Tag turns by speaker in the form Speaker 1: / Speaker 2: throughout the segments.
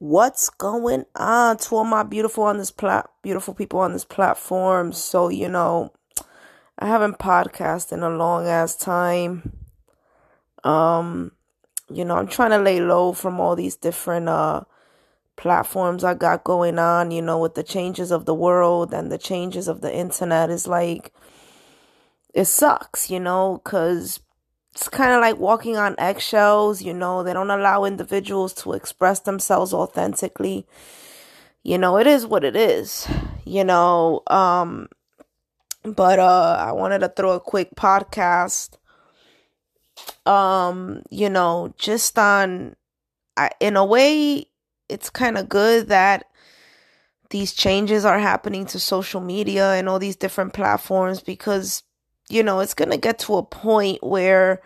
Speaker 1: What's going on to all my beautiful on this plat beautiful people on this platform? So, you know, I haven't podcasted in a long ass time. Um, you know, I'm trying to lay low from all these different uh platforms I got going on, you know, with the changes of the world and the changes of the internet is like it sucks, you know, cuz it's kind of like walking on eggshells, you know, they don't allow individuals to express themselves authentically. You know, it is what it is, you know. Um but uh I wanted to throw a quick podcast um, you know, just on I, in a way it's kind of good that these changes are happening to social media and all these different platforms because you know, it's going to get to a point where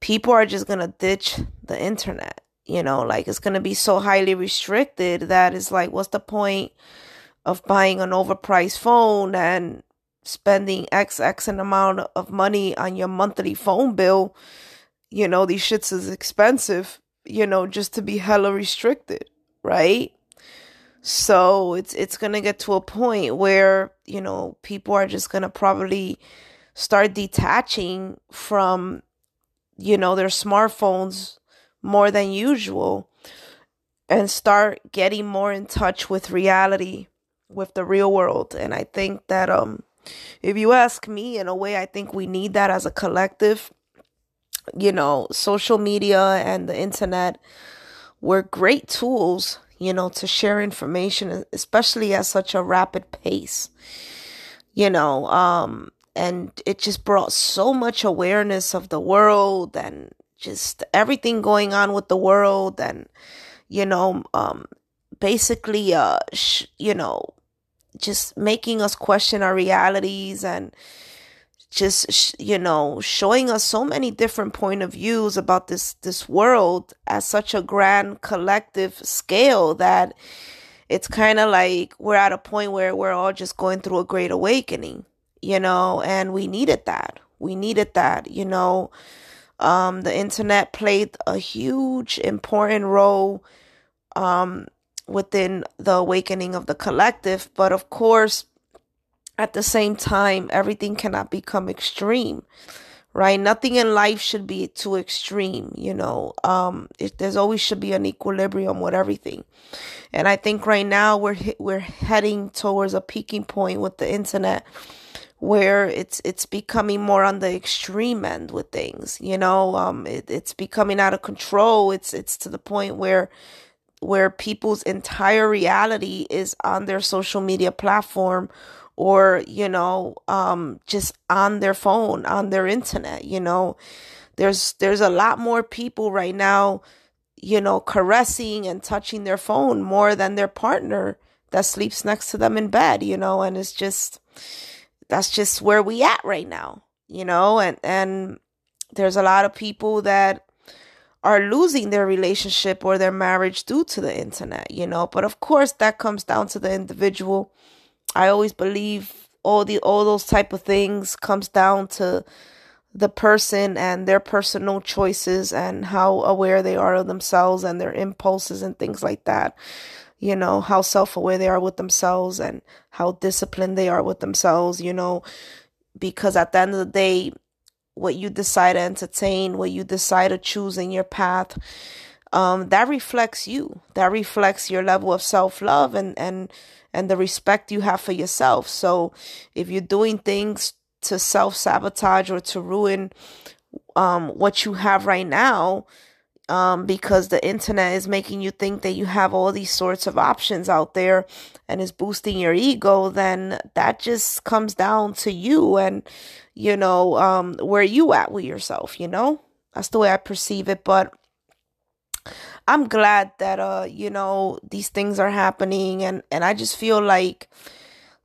Speaker 1: people are just going to ditch the internet. You know, like it's going to be so highly restricted that it's like, what's the point of buying an overpriced phone and spending X, X an amount of money on your monthly phone bill? You know, these shits is expensive, you know, just to be hella restricted, right? So it's it's gonna get to a point where you know people are just gonna probably start detaching from you know their smartphones more than usual and start getting more in touch with reality with the real world. And i think that um if you ask me in a way i think we need that as a collective. You know social media and the internet were great tools you know, to share information, especially at such a rapid pace, you know, um, and it just brought so much awareness of the world and just everything going on with the world and, you know, um, basically, uh, sh- you know, just making us question our realities and, just you know showing us so many different point of views about this this world at such a grand collective scale that it's kind of like we're at a point where we're all just going through a great awakening you know and we needed that. We needed that you know. Um the internet played a huge important role um within the awakening of the collective but of course at the same time, everything cannot become extreme, right? Nothing in life should be too extreme, you know. Um, it, there's always should be an equilibrium with everything, and I think right now we're we're heading towards a peaking point with the internet, where it's it's becoming more on the extreme end with things, you know. Um, it, it's becoming out of control. It's it's to the point where where people's entire reality is on their social media platform or you know um just on their phone on their internet you know? There's there's a lot more people right now you know caressing and touching their phone more than their partner that sleeps next to them in bed you know? And it's just that's just where we at right now you know? And and there's a lot of people that are losing their relationship or their marriage due to the internet you know? But of course that comes down to the individual I always believe all the all those type of things comes down to the person and their personal choices and how aware they are of themselves and their impulses and things like that. You know, how self aware they are with themselves and how disciplined they are with themselves, you know, because at the end of the day, what you decide to entertain, what you decide to choose in your path, um, that reflects you. That reflects your level of self love and, and and the respect you have for yourself. So if you're doing things to self sabotage or to ruin um, what you have right now, um, because the internet is making you think that you have all these sorts of options out there and is boosting your ego, then that just comes down to you and, you know, um, where you at with yourself, you know? That's the way I perceive it. But I'm glad that uh you know these things are happening and and I just feel like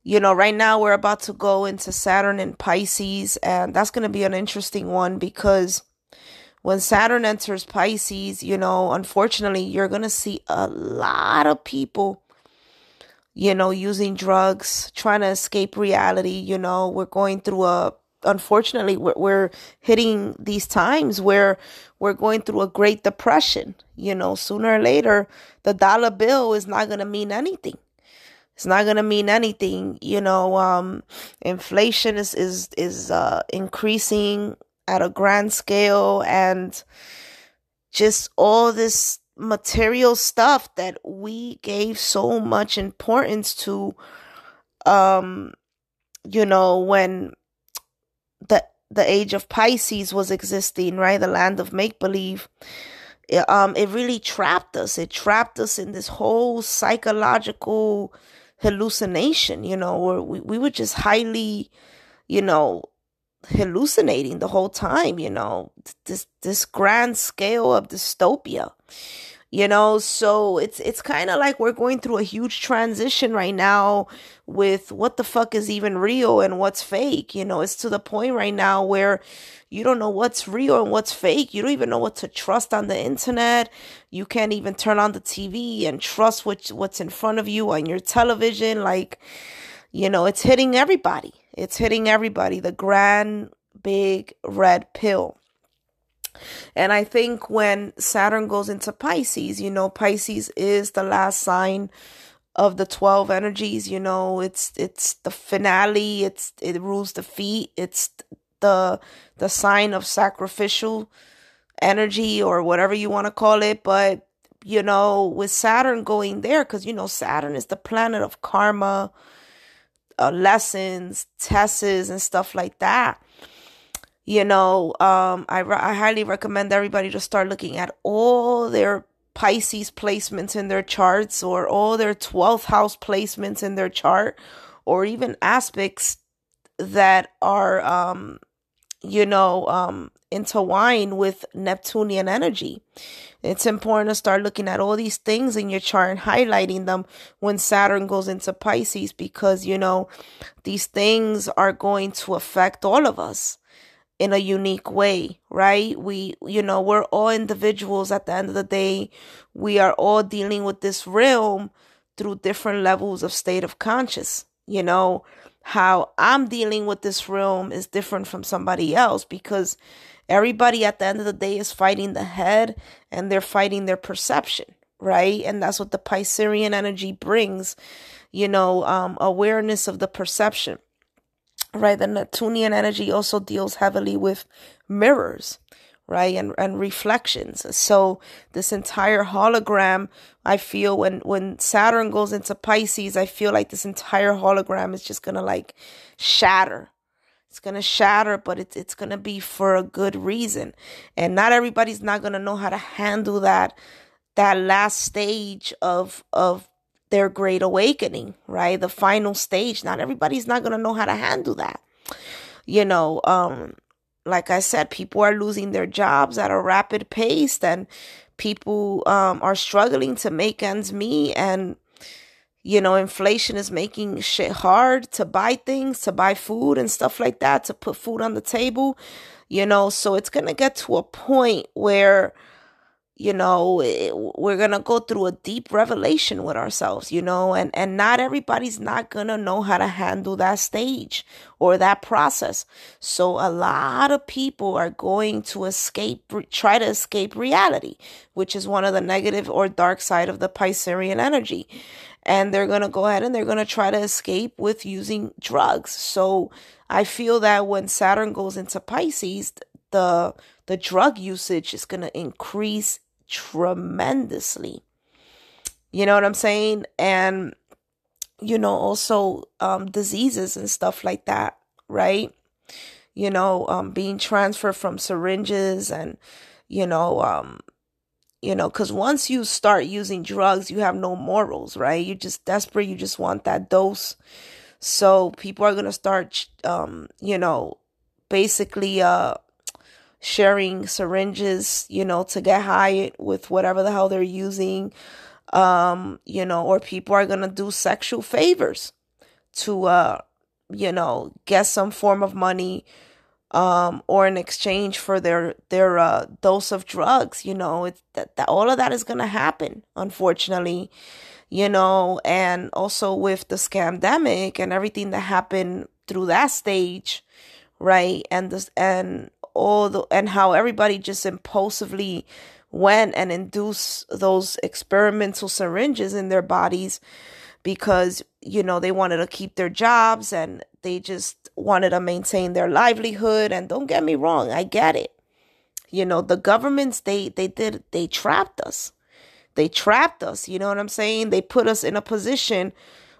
Speaker 1: you know right now we're about to go into Saturn and Pisces and that's going to be an interesting one because when Saturn enters Pisces, you know, unfortunately, you're going to see a lot of people you know using drugs, trying to escape reality, you know, we're going through a unfortunately we're, we're hitting these times where we're going through a great depression You know, sooner or later, the dollar bill is not going to mean anything. It's not going to mean anything. You know, um, inflation is, is, is, uh, increasing at a grand scale and just all this material stuff that we gave so much importance to, um, you know, when the age of Pisces was existing, right? The land of make believe. It, um, it really trapped us. It trapped us in this whole psychological hallucination, you know, where we, we were just highly, you know, hallucinating the whole time, you know, this this grand scale of dystopia you know? So it's it's kind of like we're going through a huge transition right now with what the fuck is even real and what's fake you know? It's to the point right now where you don't know what's real and what's fake. You don't even know what to trust on the internet. You can't even turn on the tv and trust what, what's in front of you on your television. Like you know it's hitting everybody. It's hitting everybody. The grand big red pill and I think when Saturn goes into Pisces, you know, Pisces is the last sign of the 12 energies, you know, it's it's the finale, it's it rules the feet, it's the the sign of sacrificial energy or whatever you want to call it, but you know, with Saturn going there cuz you know Saturn is the planet of karma, uh, lessons, tests and stuff like that you know, um, I, I highly recommend everybody to start looking at all their Pisces placements in their charts or all their 12th house placements in their chart or even aspects that are, um, you know, um, intertwined with Neptunian energy. It's important to start looking at all these things in your chart and highlighting them when Saturn goes into Pisces because, you know, these things are going to affect all of us in a unique way, right? We, you know, we're all individuals at the end of the day. We are all dealing with this realm through different levels of state of conscious. You know, how I'm dealing with this realm is different from somebody else because everybody at the end of the day is fighting the head and they're fighting their perception, right? And that's what the Piscean energy brings, you know, um, awareness of the perception right? The Neptunian energy also deals heavily with mirrors, right? And, and reflections. So this entire hologram, I feel when, when Saturn goes into Pisces, I feel like this entire hologram is just to like shatter. It's to shatter, but it's, it's to be for a good reason. And not everybody's not to know how to handle that, that last stage of, of their great awakening, right? The final stage. Not everybody's not going to know how to handle that. You know, um, like I said, people are losing their jobs at a rapid pace and people um, are struggling to make ends meet and you know inflation is making shit hard to buy things to buy food and stuff like that to put food on the table you know so it's going to get to a point where you know eh, we're going to go through a deep revelation with ourselves you know and and not everybody's not to know how to handle that stage or that process. So a lot of people are going to escape try to escape reality which is one of the negative or dark side of the piscean energy. And they're to go ahead and they're to try to escape with using drugs. So i feel that when saturn goes into pisces the the drug usage is going to increase tremendously. You know what I'm saying? And, you know, also um, diseases and stuff like that, right? You know, um, being transferred from syringes and, you know, um, you know, because once you start using drugs, you have no morals, right? You're just desperate. You just want that dose. So people are going to start, um, you know, basically, uh, sharing syringes, you know, to get high with whatever the hell they're using. Um, you know, or people are to do sexual favors to, uh, you know, get some form of money, um, or in exchange for their, their, uh, dose of drugs, you know, it's that, that all of that is to happen, unfortunately, you know, and also with the scamdemic and everything that happened through that stage, right? And this, and all the and how everybody just impulsively went and induced those experimental syringes in their bodies because, you know, they wanted to keep their jobs and they just wanted to maintain their livelihood. And don't get me wrong, I get it. You know, the governments, they, they did, they trapped us. They trapped us. You know what I'm saying? They put us in a position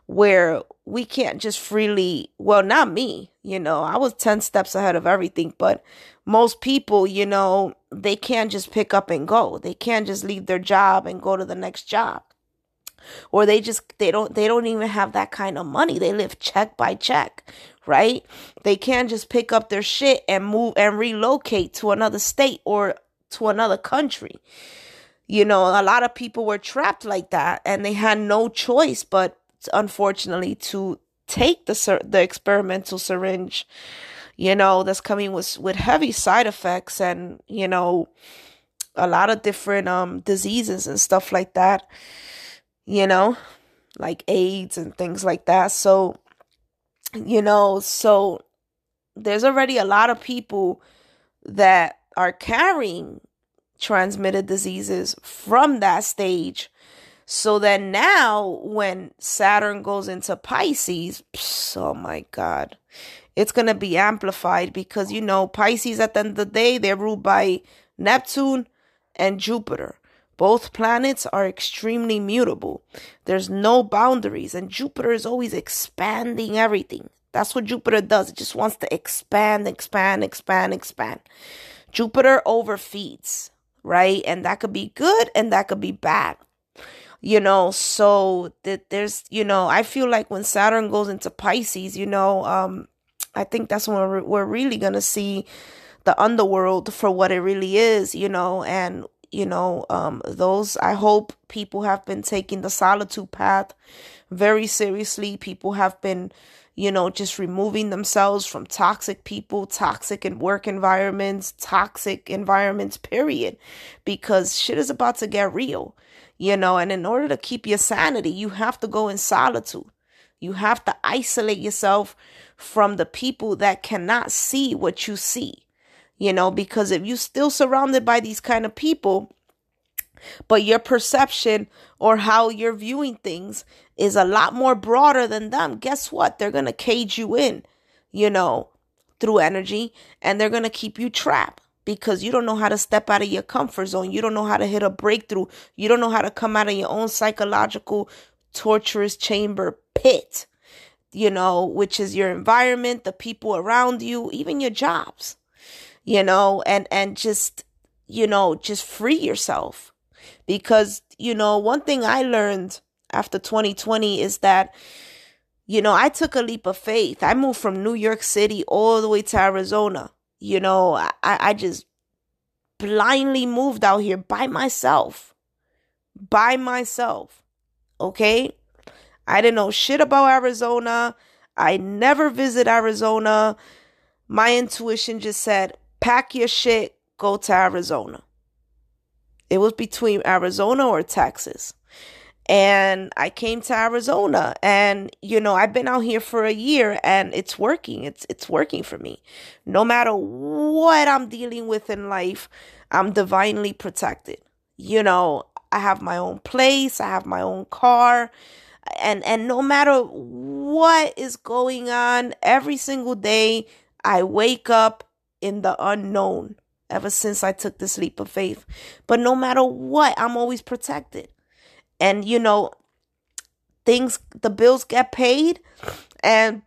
Speaker 1: where we can't just freely, well, not me, you know, I was 10 steps ahead of everything, but most people, you know, they can't just pick up and go. They can't just leave their job and go to the next job. Or they just they don't they don't even have that kind of money. They live check by check, right? They can't just pick up their shit and move and relocate to another state or to another country. You know, a lot of people were trapped like that and they had no choice but unfortunately to take the the experimental syringe you know that's coming with with heavy side effects and you know a lot of different um diseases and stuff like that you know like AIDS and things like that. So you know so there's already a lot of people that are carrying transmitted diseases from that stage so then now when Saturn goes into Pisces, oh my God, it's going to be amplified because, you know, Pisces at the end of the day, they're ruled by Neptune and Jupiter. Both planets are extremely mutable. There's no boundaries, and Jupiter is always expanding everything. That's what Jupiter does. It just wants to expand, expand, expand, expand. Jupiter overfeeds, right? And that could be good and that could be bad you know so that there's you know i feel like when saturn goes into pisces you know um i think that's when we're, we're really gonna see the underworld for what it really is you know and you know um those i hope people have been taking the solitude path very seriously. People have been you know just removing themselves from toxic people toxic and work environments toxic environments period because shit is about to get real you know, and in order to keep your sanity, you have to go in solitude. You have to isolate yourself from the people that cannot see what you see, you know, because if you're still surrounded by these kind of people, but your perception or how you're viewing things is a lot more broader than them, guess what? They're going to cage you in, you know, through energy and they're going to keep you trapped because you don't know how to step out of your comfort zone. You don't know how to hit a breakthrough. You don't know how to come out of your own psychological torturous chamber pit, you know, which is your environment, the people around you, even your jobs, you know, and, and just, you know, just free yourself. Because, you know, one thing I learned after 2020 is that, you know, I took a leap of faith. I moved from New York City all the way to Arizona you know, I, I just blindly moved out here by myself. By myself. Okay? I didn't know shit about Arizona. I never visit Arizona. My intuition just said, pack your shit, go to Arizona. It was between Arizona or Texas and I came to Arizona and you know I've been out here for a year and it's working. It's it's working for me. No matter what I'm dealing with in life I'm divinely protected. You know I have my own place I have my own car and and no matter what is going on every single day I wake up in the unknown ever since I took this leap of faith. But no matter what I'm always protected and you know things the bills get paid and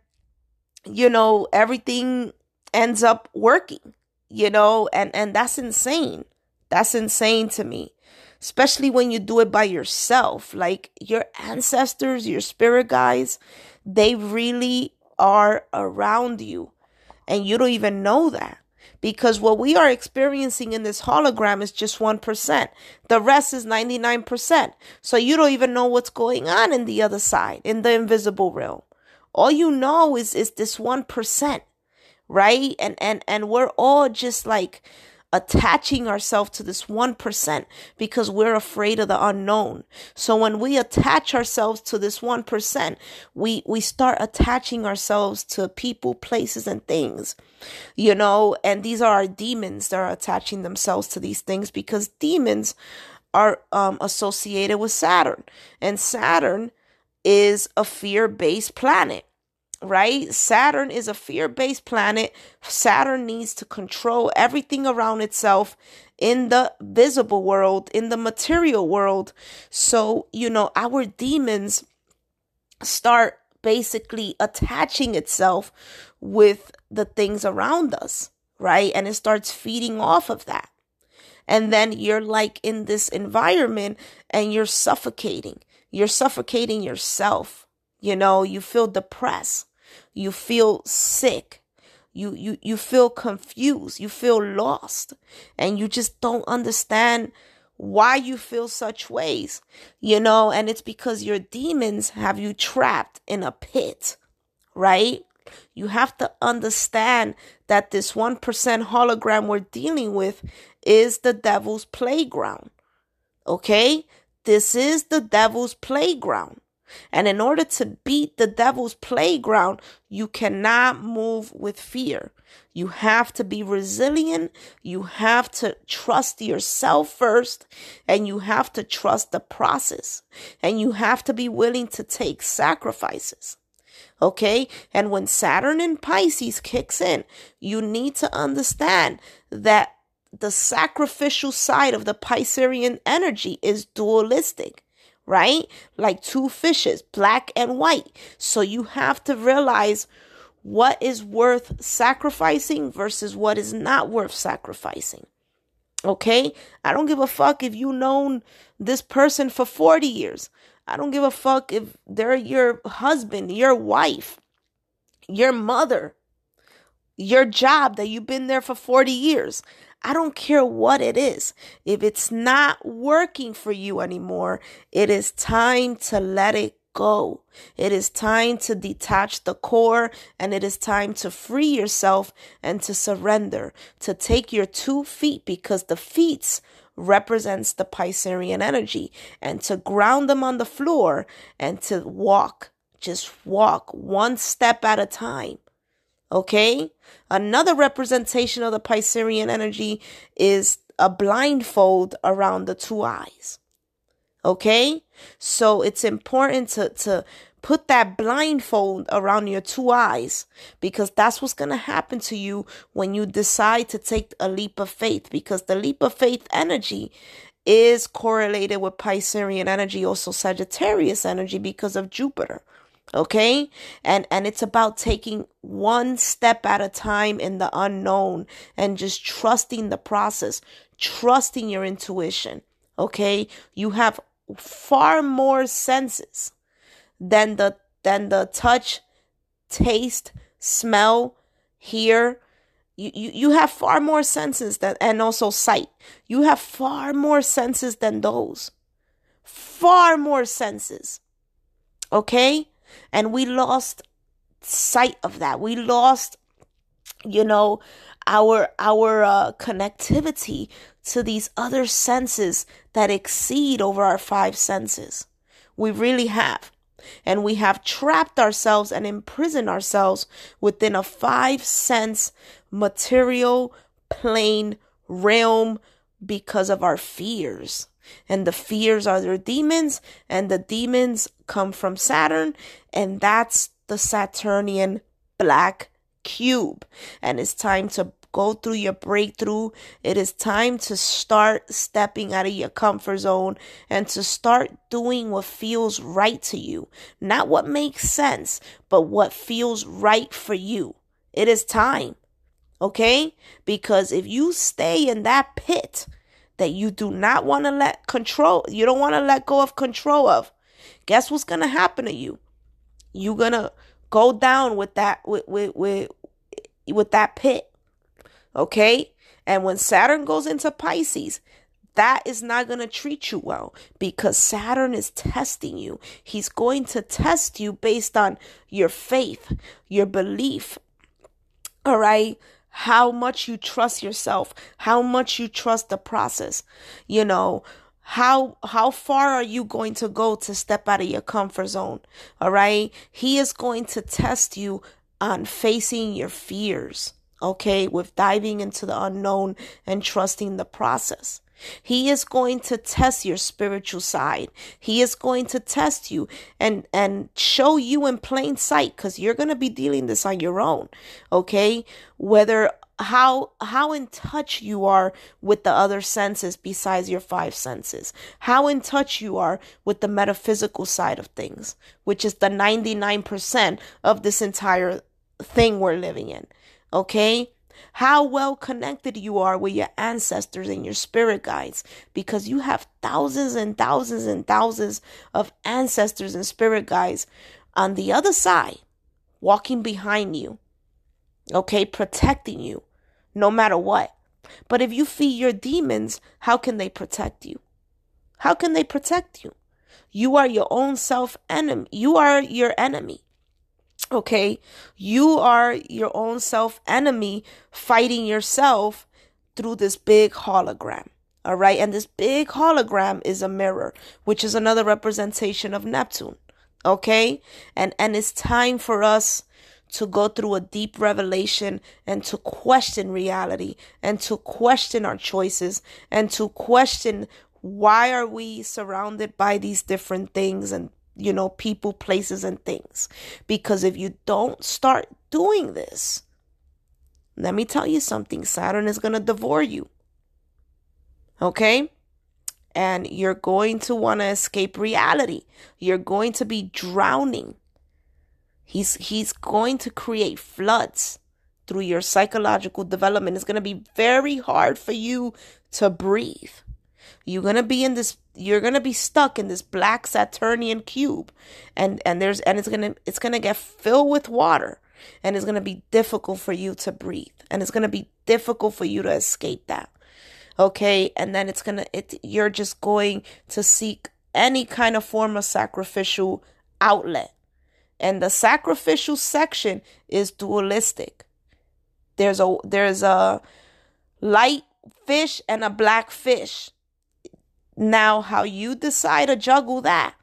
Speaker 1: you know everything ends up working you know and and that's insane. That's insane to me especially when you do it by yourself. Like your ancestors your spirit guides they really are around you and you don't even know that because what we are experiencing in this hologram is just 1%. The rest is 99%. So you don't even know what's going on in the other side, in the invisible realm. All you know is, is this 1%, right? And, and, and we're all just like, attaching ourselves to this 1% because we're afraid of the unknown. So when we attach ourselves to this 1%, we, we start attaching ourselves to people, places, and things, you know, and these are our demons that are attaching themselves to these things because demons are um, associated with Saturn. And Saturn is a fear based planet right? Saturn is a fear based planet. Saturn needs to control everything around itself in the visible world, in the material world. So, you know, our demons start basically attaching itself with the things around us, right? And it starts feeding off of that. And then you're like in this environment and you're suffocating. You're suffocating yourself. You know, you feel depressed you feel sick. You, you, you feel confused. You feel lost and you just don't understand why you feel such ways, you know, and it's because your demons have you trapped in a pit, right? You have to understand that this 1% hologram we're dealing with is the devil's playground. Okay? This is the devil's playground. And in order to beat the devil's playground, you cannot move with fear. You have to be resilient. You have to trust yourself first, and you have to trust the process. And you have to be willing to take sacrifices. Okay? And when Saturn in Pisces kicks in, you need to understand that the sacrificial side of the Piscean energy is dualistic right? Like two fishes, black and white. So you have to realize what is worth sacrificing versus what is not worth sacrificing. Okay? I don't give a fuck if you known this person for 40 years. I don't give a fuck if they're your husband, your wife, your mother, your job that you've been there for 40 years. I don't care what it is. If it's not working for you anymore, it is time to let it go. It is time to detach the core and it is time to free yourself and to surrender, to take your two feet because the feet represents the Piscean energy and to ground them on the floor and to walk, just walk one step at a time. Okay? Another representation of the Piscean energy is a blindfold around the two eyes. Okay? So it's important to, to put that blindfold around your two eyes because that's what's going to happen to you when you decide to take a leap of faith because the leap of faith energy is correlated with Piscean energy, also Sagittarius energy because of Jupiter okay? And and it's about taking one step at a time in the unknown and just trusting the process trusting your intuition okay? You have far more senses than the than the touch taste smell hear. You, you, you have far more senses than and also sight. You have far more senses than those. Far more senses okay and we lost sight of that. We lost, you know, our our uh, connectivity to these other senses that exceed over our five senses. We really have. And we have trapped ourselves and imprisoned ourselves within a five sense material plane realm because of our fears. And the fears are their demons, and the demons come from Saturn, and that's the Saturnian black cube. And it's time to go through your breakthrough. It is time to start stepping out of your comfort zone and to start doing what feels right to you. Not what makes sense, but what feels right for you. It is time. Okay? Because if you stay in that pit, that you do not want to let control, you don't want to let go of control of, guess what's going to happen to you? You're going to go down with that, with, with, with, with that pit. Okay. And when Saturn goes into Pisces, that is not going to treat you well because Saturn is testing you. He's going to test you based on your faith, your belief. All right how much you trust yourself, how much you trust the process. You know, how how far are you going to go to step out of your comfort zone? All right? He is going to test you on facing your fears, okay? With diving into the unknown and trusting the process. He is going to test your spiritual side. He is going to test you and and show you in plain sight cuz you're going to be dealing this on your own. Okay? Whether how how in touch you are with the other senses besides your five senses. How in touch you are with the metaphysical side of things, which is the 99% of this entire thing we're living in. Okay? How well connected you are with your ancestors and your spirit guides because you have thousands and thousands and thousands of ancestors and spirit guides on the other side walking behind you okay protecting you no matter what. But if you feed your demons how can they protect you? How can they protect you? You are your own self enemy you are your enemy Okay. You are your own self enemy fighting yourself through this big hologram. All right. And this big hologram is a mirror, which is another representation of Neptune. Okay. And, and it's time for us to go through a deep revelation and to question reality and to question our choices and to question why are we surrounded by these different things and you know, people, places, and things. Because if you don't start doing this, let me tell you something Saturn is going to devour you. Okay? And you're going to want to escape reality. You're going to be drowning. He's he's going to create floods through your psychological development. It's going to be very hard for you to breathe. You're going to be in this you're to be stuck in this black Saturnian cube and and there's and it's to it's to get filled with water and it's to be difficult for you to breathe and it's to be difficult for you to escape that. Okay? And then it's to it you're just going to seek any kind of form of sacrificial outlet. And the sacrificial section is dualistic. There's a there's a light fish and a black fish now, how you decide to juggle that,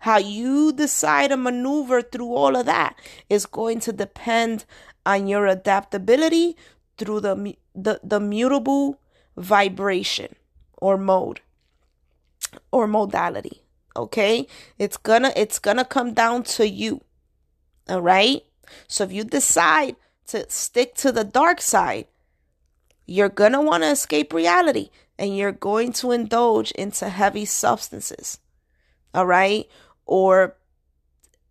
Speaker 1: how you decide to maneuver through all of that is going to depend on your adaptability through the, the, the mutable vibration or mode or modality. Okay? It's gonna it's gonna come down to you. All right? So if you decide to stick to the dark side, you're gonna want to escape reality and you're going to indulge into heavy substances. All right? Or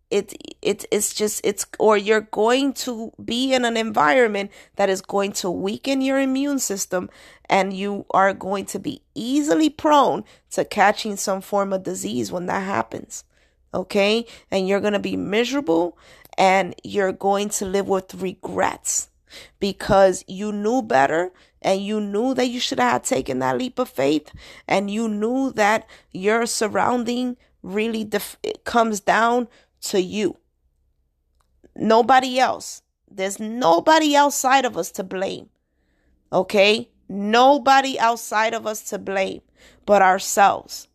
Speaker 1: it it it's just it's or you're going to be in an environment that is going to weaken your immune system and you are going to be easily prone to catching some form of disease when that happens okay and you're going to be miserable and you're going to live with regrets because you knew better and you knew that you should have taken that leap of faith and you knew that your surrounding really def- comes down to you. Nobody else. There's nobody outside of us to blame okay? Nobody outside of us to blame but ourselves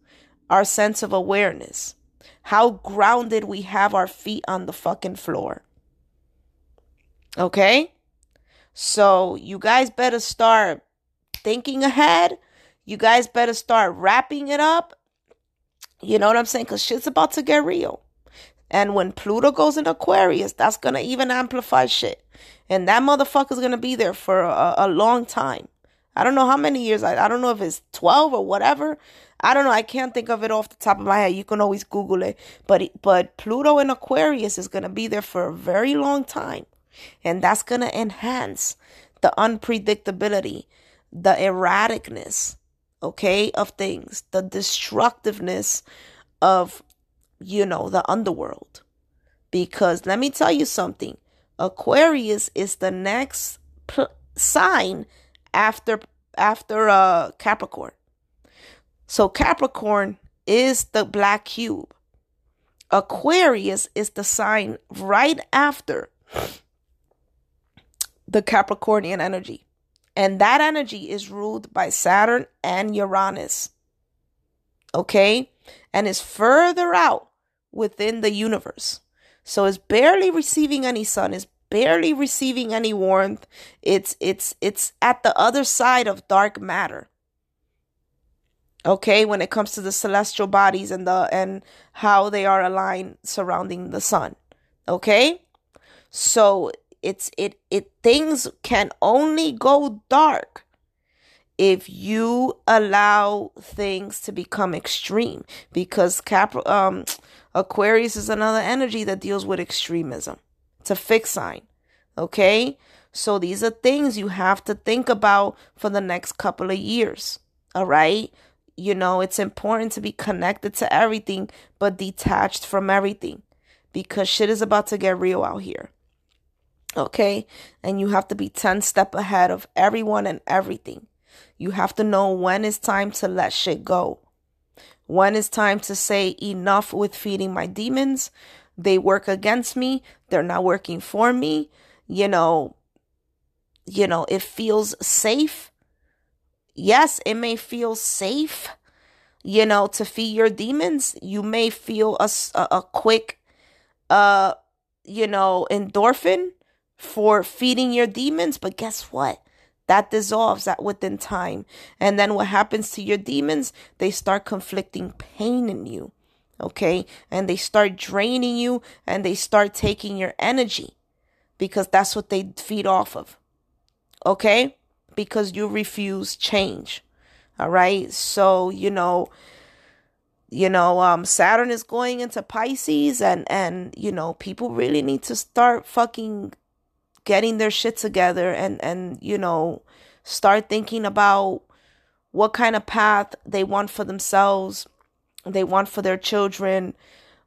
Speaker 1: our sense of awareness how grounded we have our feet on the fucking floor okay so you guys better start thinking ahead. You guys better start wrapping it up. You know what I'm saying? Because shit's about to get real. And when Pluto goes in Aquarius, that's going to even amplify shit. And that motherfucker's going to be there for a, a, long time. I don't know how many years. I, I don't know if it's 12 or whatever. I don't know. I can't think of it off the top of my head. You can always Google it. But, but Pluto in Aquarius is going to be there for a very long time. And that's going to enhance the unpredictability, the erraticness, okay, of things, the destructiveness of, you know, the underworld. Because let me tell you something Aquarius is the next sign after after uh Capricorn. So Capricorn is the black cube. Aquarius is the sign right after the Capricornian energy. And that energy is ruled by Saturn and Uranus. Okay? And is further out within the universe. So it's barely receiving any sun, it's barely receiving any warmth. It's it's it's at the other side of dark matter. Okay, when it comes to the celestial bodies and the and how they are aligned surrounding the sun. Okay? So it's it it things can only go dark if you allow things to become extreme because Cap um Aquarius is another energy that deals with extremism. It's a fixed sign. Okay? So these are things you have to think about for the next couple of years. All right? You know, it's important to be connected to everything, but detached from everything because shit is about to get real out here. Okay? And you have to be 10 step ahead of everyone and everything. You have to know when it's time to let shit go. When it's time to say enough with feeding my demons. They work against me. They're not working for me. You know, you know, it feels safe. Yes, it may feel safe, you know, to feed your demons. You may feel a, a, a quick, uh, you know, endorphin for feeding your demons. But guess what? That dissolves that within time. And then what happens to your demons? They start conflicting pain in you. Okay. And they start draining you and they start taking your energy because that's what they feed off of. Okay. Because you refuse change. All right. So, you know, you know um saturn is going into pisces and and you know people really need to start fucking getting their shit together and and you know start thinking about what kind of path they want for themselves they want for their children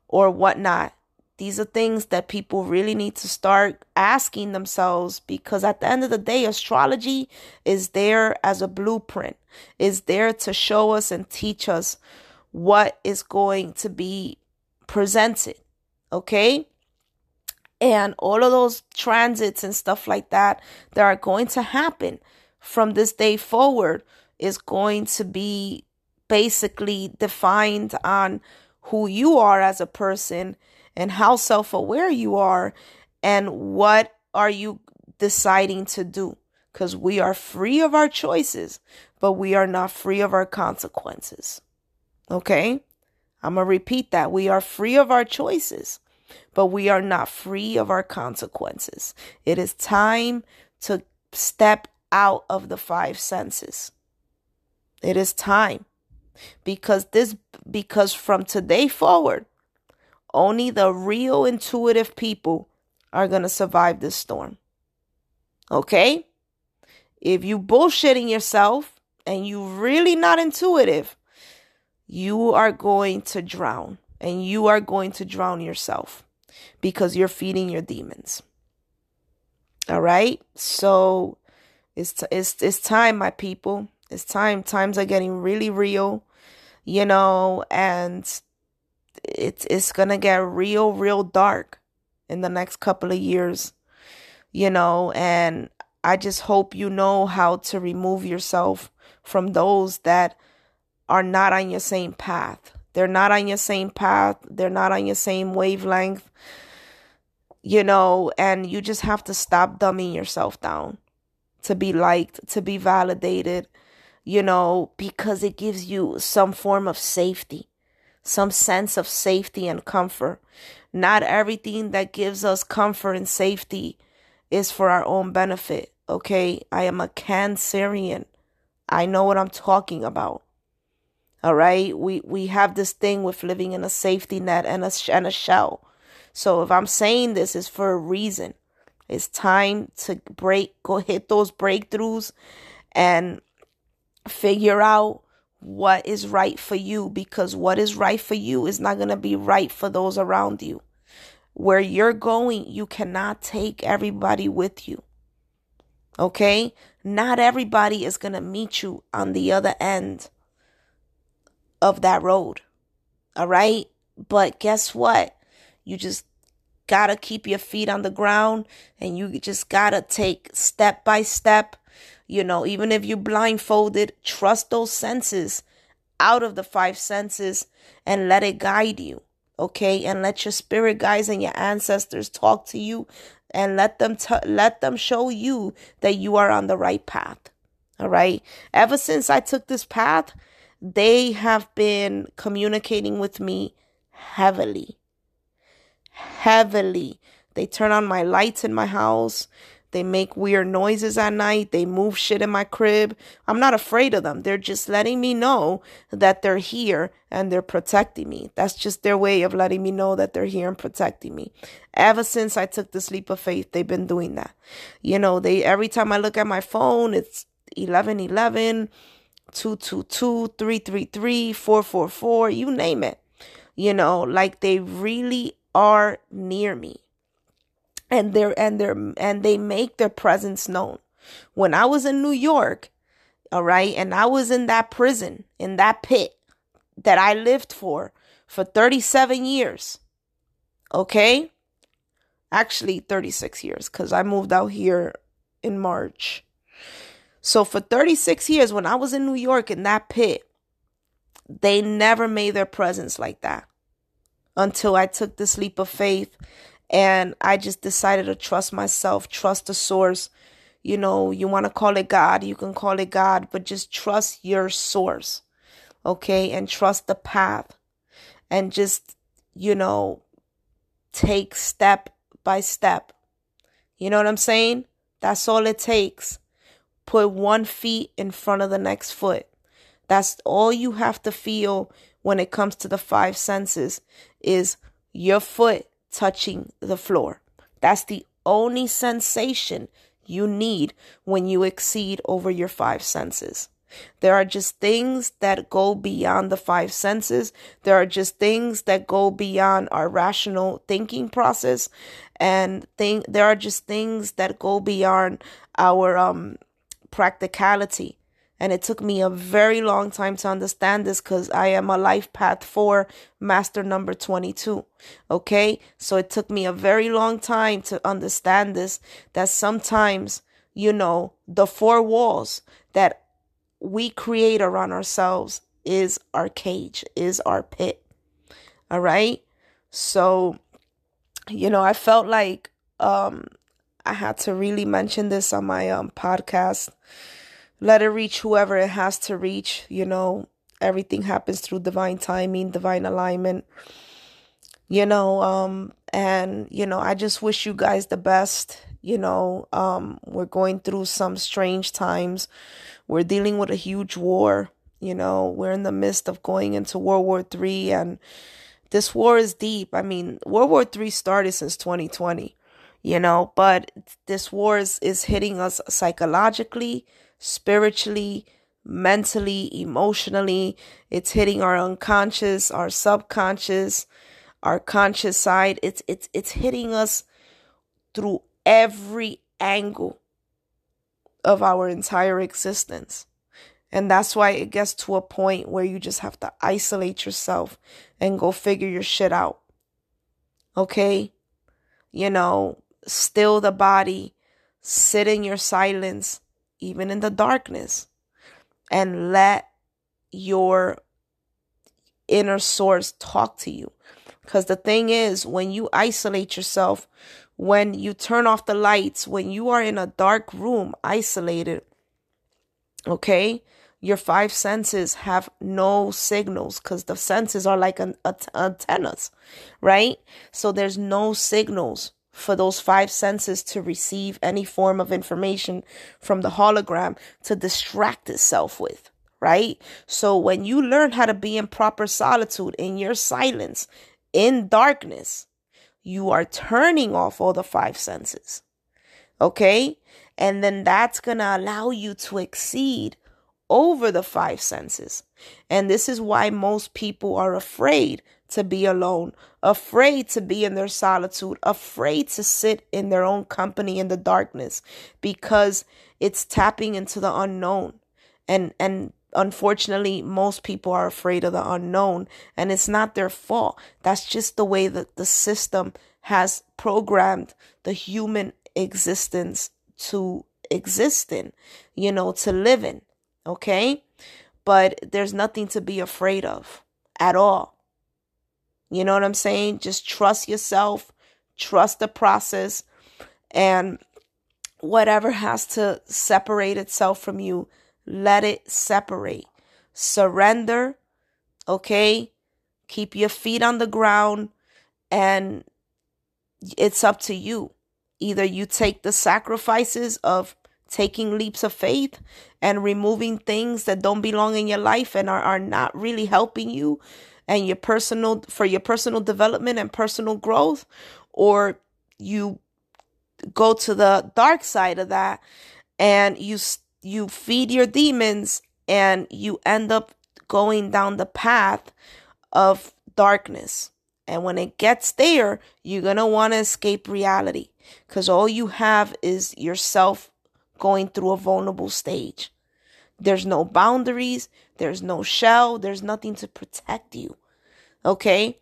Speaker 1: or whatnot. These are things that people really need to start asking themselves because at the end of the day astrology is there as a blueprint. Is there to show us and teach us what is going to be presented okay and all of those transits and stuff like that that are going to happen from this day forward is going to be basically defined on who you are as a person and how self-aware you are and what are you deciding to do. Because we are free of our choices but we are not free of our consequences. Okay? I'm to repeat that. We are free of our choices but we are not free of our consequences. It is time to step out of the five senses. It is time. Because this because from today forward, only the real intuitive people are going to survive this storm. Okay? If you bullshitting yourself and you really not intuitive, you are going to drown and you are going to drown yourself because you're feeding your demons. All right? So it's t- it's it's time my people. It's time. Times are getting really real, you know, and it's it's going to get real real dark in the next couple of years. You know, and I just hope you know how to remove yourself from those that are not on your same path they're not on your same path, they're not on your same wavelength, you know, and you just have to stop dumbing yourself down to be liked, to be validated, you know, because it gives you some form of safety, some sense of safety and comfort. Not everything that gives us comfort and safety is for our own benefit, okay? I am a Cancerian. I know what I'm talking about. All right. We, we have this thing with living in a safety net and a, and a shell. So if I'm saying this is for a reason, it's time to break, go hit those breakthroughs and figure out what is right for you because what is right for you is not going to be right for those around you. Where you're going, you cannot take everybody with you. Okay? Not everybody is going to meet you on the other end of that road. All right. But guess what? You just gotta keep your feet on the ground and you just gotta take step by step. You know, even if you're blindfolded, trust those senses out of the five senses and let it guide you. Okay. And let your spirit guides and your ancestors talk to you and let them t- let them show you that you are on the right path. All right. Ever since I took this path, they have been communicating with me heavily. Heavily. They turn on my lights in my house. They make weird noises at night. They move shit in my crib. I'm not afraid of them. They're just letting me know that they're here and they're protecting me. That's just their way of letting me know that they're here and protecting me. Ever since I took this leap of faith, they've been doing that. You know, they every time I look at my phone, it's 1111, 222, 333, 444, you name it. You know, like they really are near me and they're and they're and they make their presence known. When I was in New York, all right, and I was in that prison, in that pit that I lived for for 37 years. Okay? Actually 36 years cuz I moved out here in March. So for 36 years when I was in New York in that pit, they never made their presence like that until I took this leap of faith and I just decided to trust myself, trust the source. You know, you want to call it God, you can call it God, but just trust your source. Okay. And trust the path. And just, you know, take step by step. You know what I'm saying? That's all it takes. Put one feet in front of the next foot. That's all you have to feel when it comes to the five senses is your foot touching the floor. That's the only sensation you need when you exceed over your five senses. There are just things that go beyond the five senses. There are just things that go beyond our rational thinking process and think there are just things that go beyond our um practicality. And it took me a very long time to understand this because I am a life path four master number 22. Okay. So it took me a very long time to understand this that sometimes, you know, the four walls that we create around ourselves is our cage, is our pit. All right. So, you know, I felt like, um, I had to really mention this on my um podcast let it reach whoever it has to reach. You know, everything happens through divine timing, divine alignment. You know, um, and you know, I just wish you guys the best. You know, um, we're going through some strange times. We're dealing with a huge war. You know, we're in the midst of going into World War Three, and this war is deep. I mean, World War Three started since 2020. You know, but this war is, is hitting us psychologically, spiritually, mentally, emotionally. It's hitting our unconscious, our subconscious, our conscious side. It's it's it's hitting us through every angle of our entire existence. And that's why it gets to a point where you just have to isolate yourself and go figure your shit out. Okay? You know, still the body, sit in your silence, even in the darkness, and let your inner source talk to you. Because the thing is, when you isolate yourself, when you turn off the lights, when you are in a dark room, isolated, okay, your five senses have no signals because the senses are like an, antennas, right? So there's no signals for those five senses to receive any form of information from the hologram to distract itself with, right? So when you learn how to be in proper solitude, in your silence, in darkness, you are turning off all the five senses. Okay? And then that's to allow you to exceed over the five senses. And this is why most people are afraid to be alone, afraid to be in their solitude, afraid to sit in their own company in the darkness because it's tapping into the unknown. And and unfortunately most people are afraid of the unknown and it's not their fault. That's just the way that the system has programmed the human existence to exist in, you know, to live in. Okay? But there's nothing to be afraid of at all. You know what I'm saying? Just trust yourself, trust the process, and whatever has to separate itself from you, let it separate. Surrender, okay? Keep your feet on the ground, and it's up to you. Either you take the sacrifices of taking leaps of faith and removing things that don't belong in your life and are, are not really helping you and your personal for your personal development and personal growth or you go to the dark side of that and you you feed your demons and you end up going down the path of darkness. And when it gets there you're going to want to escape reality cuz all you have is yourself going through a vulnerable stage there's no boundaries there's no shell there's nothing to protect you okay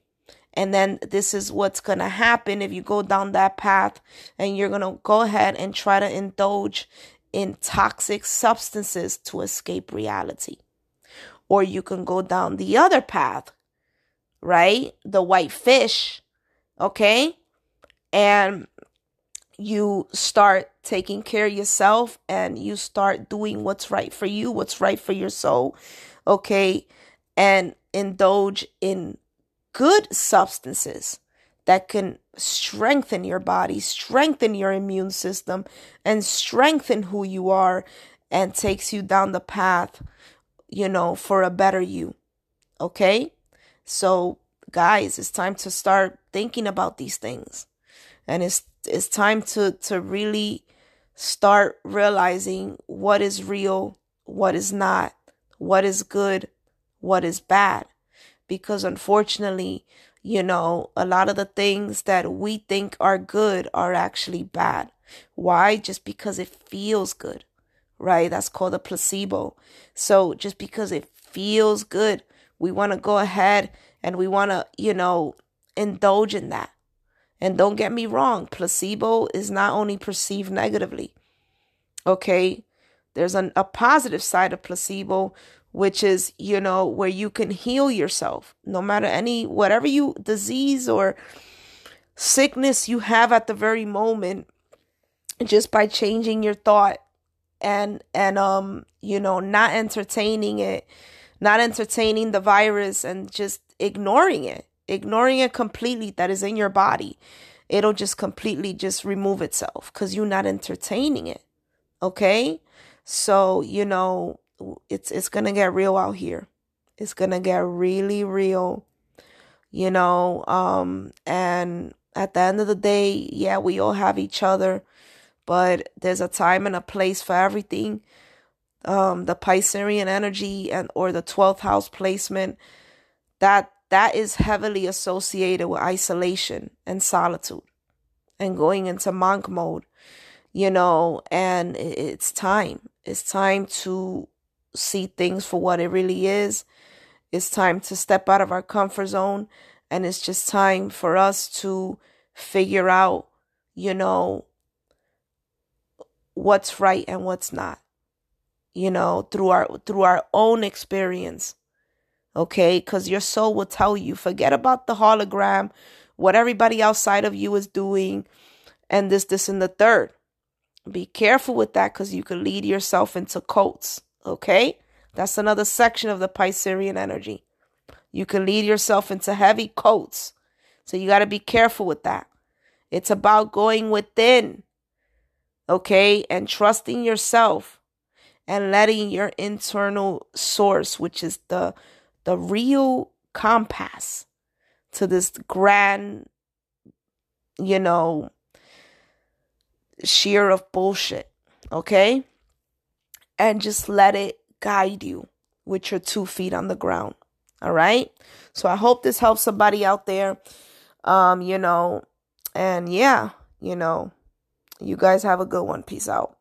Speaker 1: and then this is what's going to happen if you go down that path and you're going to go ahead and try to indulge in toxic substances to escape reality. Or you can go down the other path, right? The white fish, okay? And you start taking care of yourself and you start doing what's right for you, what's right for your soul, okay? And indulge in good substances that can strengthen your body, strengthen your immune system, and strengthen who you are and takes you down the path, you know, for a better you. Okay? So, guys, it's time to start thinking about these things. And it's it's time to to really start realizing what is real, what is not, what is good, what is bad because unfortunately, you know, a lot of the things that we think are good are actually bad. Why? Just because it feels good, right? That's called a placebo. So just because it feels good, we want to go ahead and we want to, you know, indulge in that. And don't get me wrong, placebo is not only perceived negatively. Okay? There's an, a positive side of placebo, which is, you know, where you can heal yourself no matter any, whatever you disease or sickness you have at the very moment, just by changing your thought and, and, um, you know, not entertaining it, not entertaining the virus and just ignoring it, ignoring it completely that is in your body. It'll just completely just remove itself because you're not entertaining it. Okay. So, you know, it's it's gonna get real out here. It's gonna get really real, you know. Um, and at the end of the day, yeah, we all have each other, but there's a time and a place for everything. Um, the Piscean energy and or the twelfth house placement, that that is heavily associated with isolation and solitude, and going into monk mode, you know. And it's time. It's time to see things for what it really is. It's time to step out of our comfort zone. And it's just time for us to figure out, you know, what's right and what's not. You know, through our through our own experience. Okay? Cuz your soul will tell you, forget about the hologram, what everybody outside of you is doing, and this, this, and the third. Be careful with that because you can lead yourself into cults. Okay? That's another section of the Piscean energy. You can lead yourself into heavy coats. So you got to be careful with that. It's about going within, okay, and trusting yourself and letting your internal source, which is the the real compass to this grand, you know, sheer of bullshit, okay? and just let it guide you with your two feet on the ground. All right. So I hope this helps somebody out there. Um, you know, and yeah, you know, you guys have a good one. Peace out.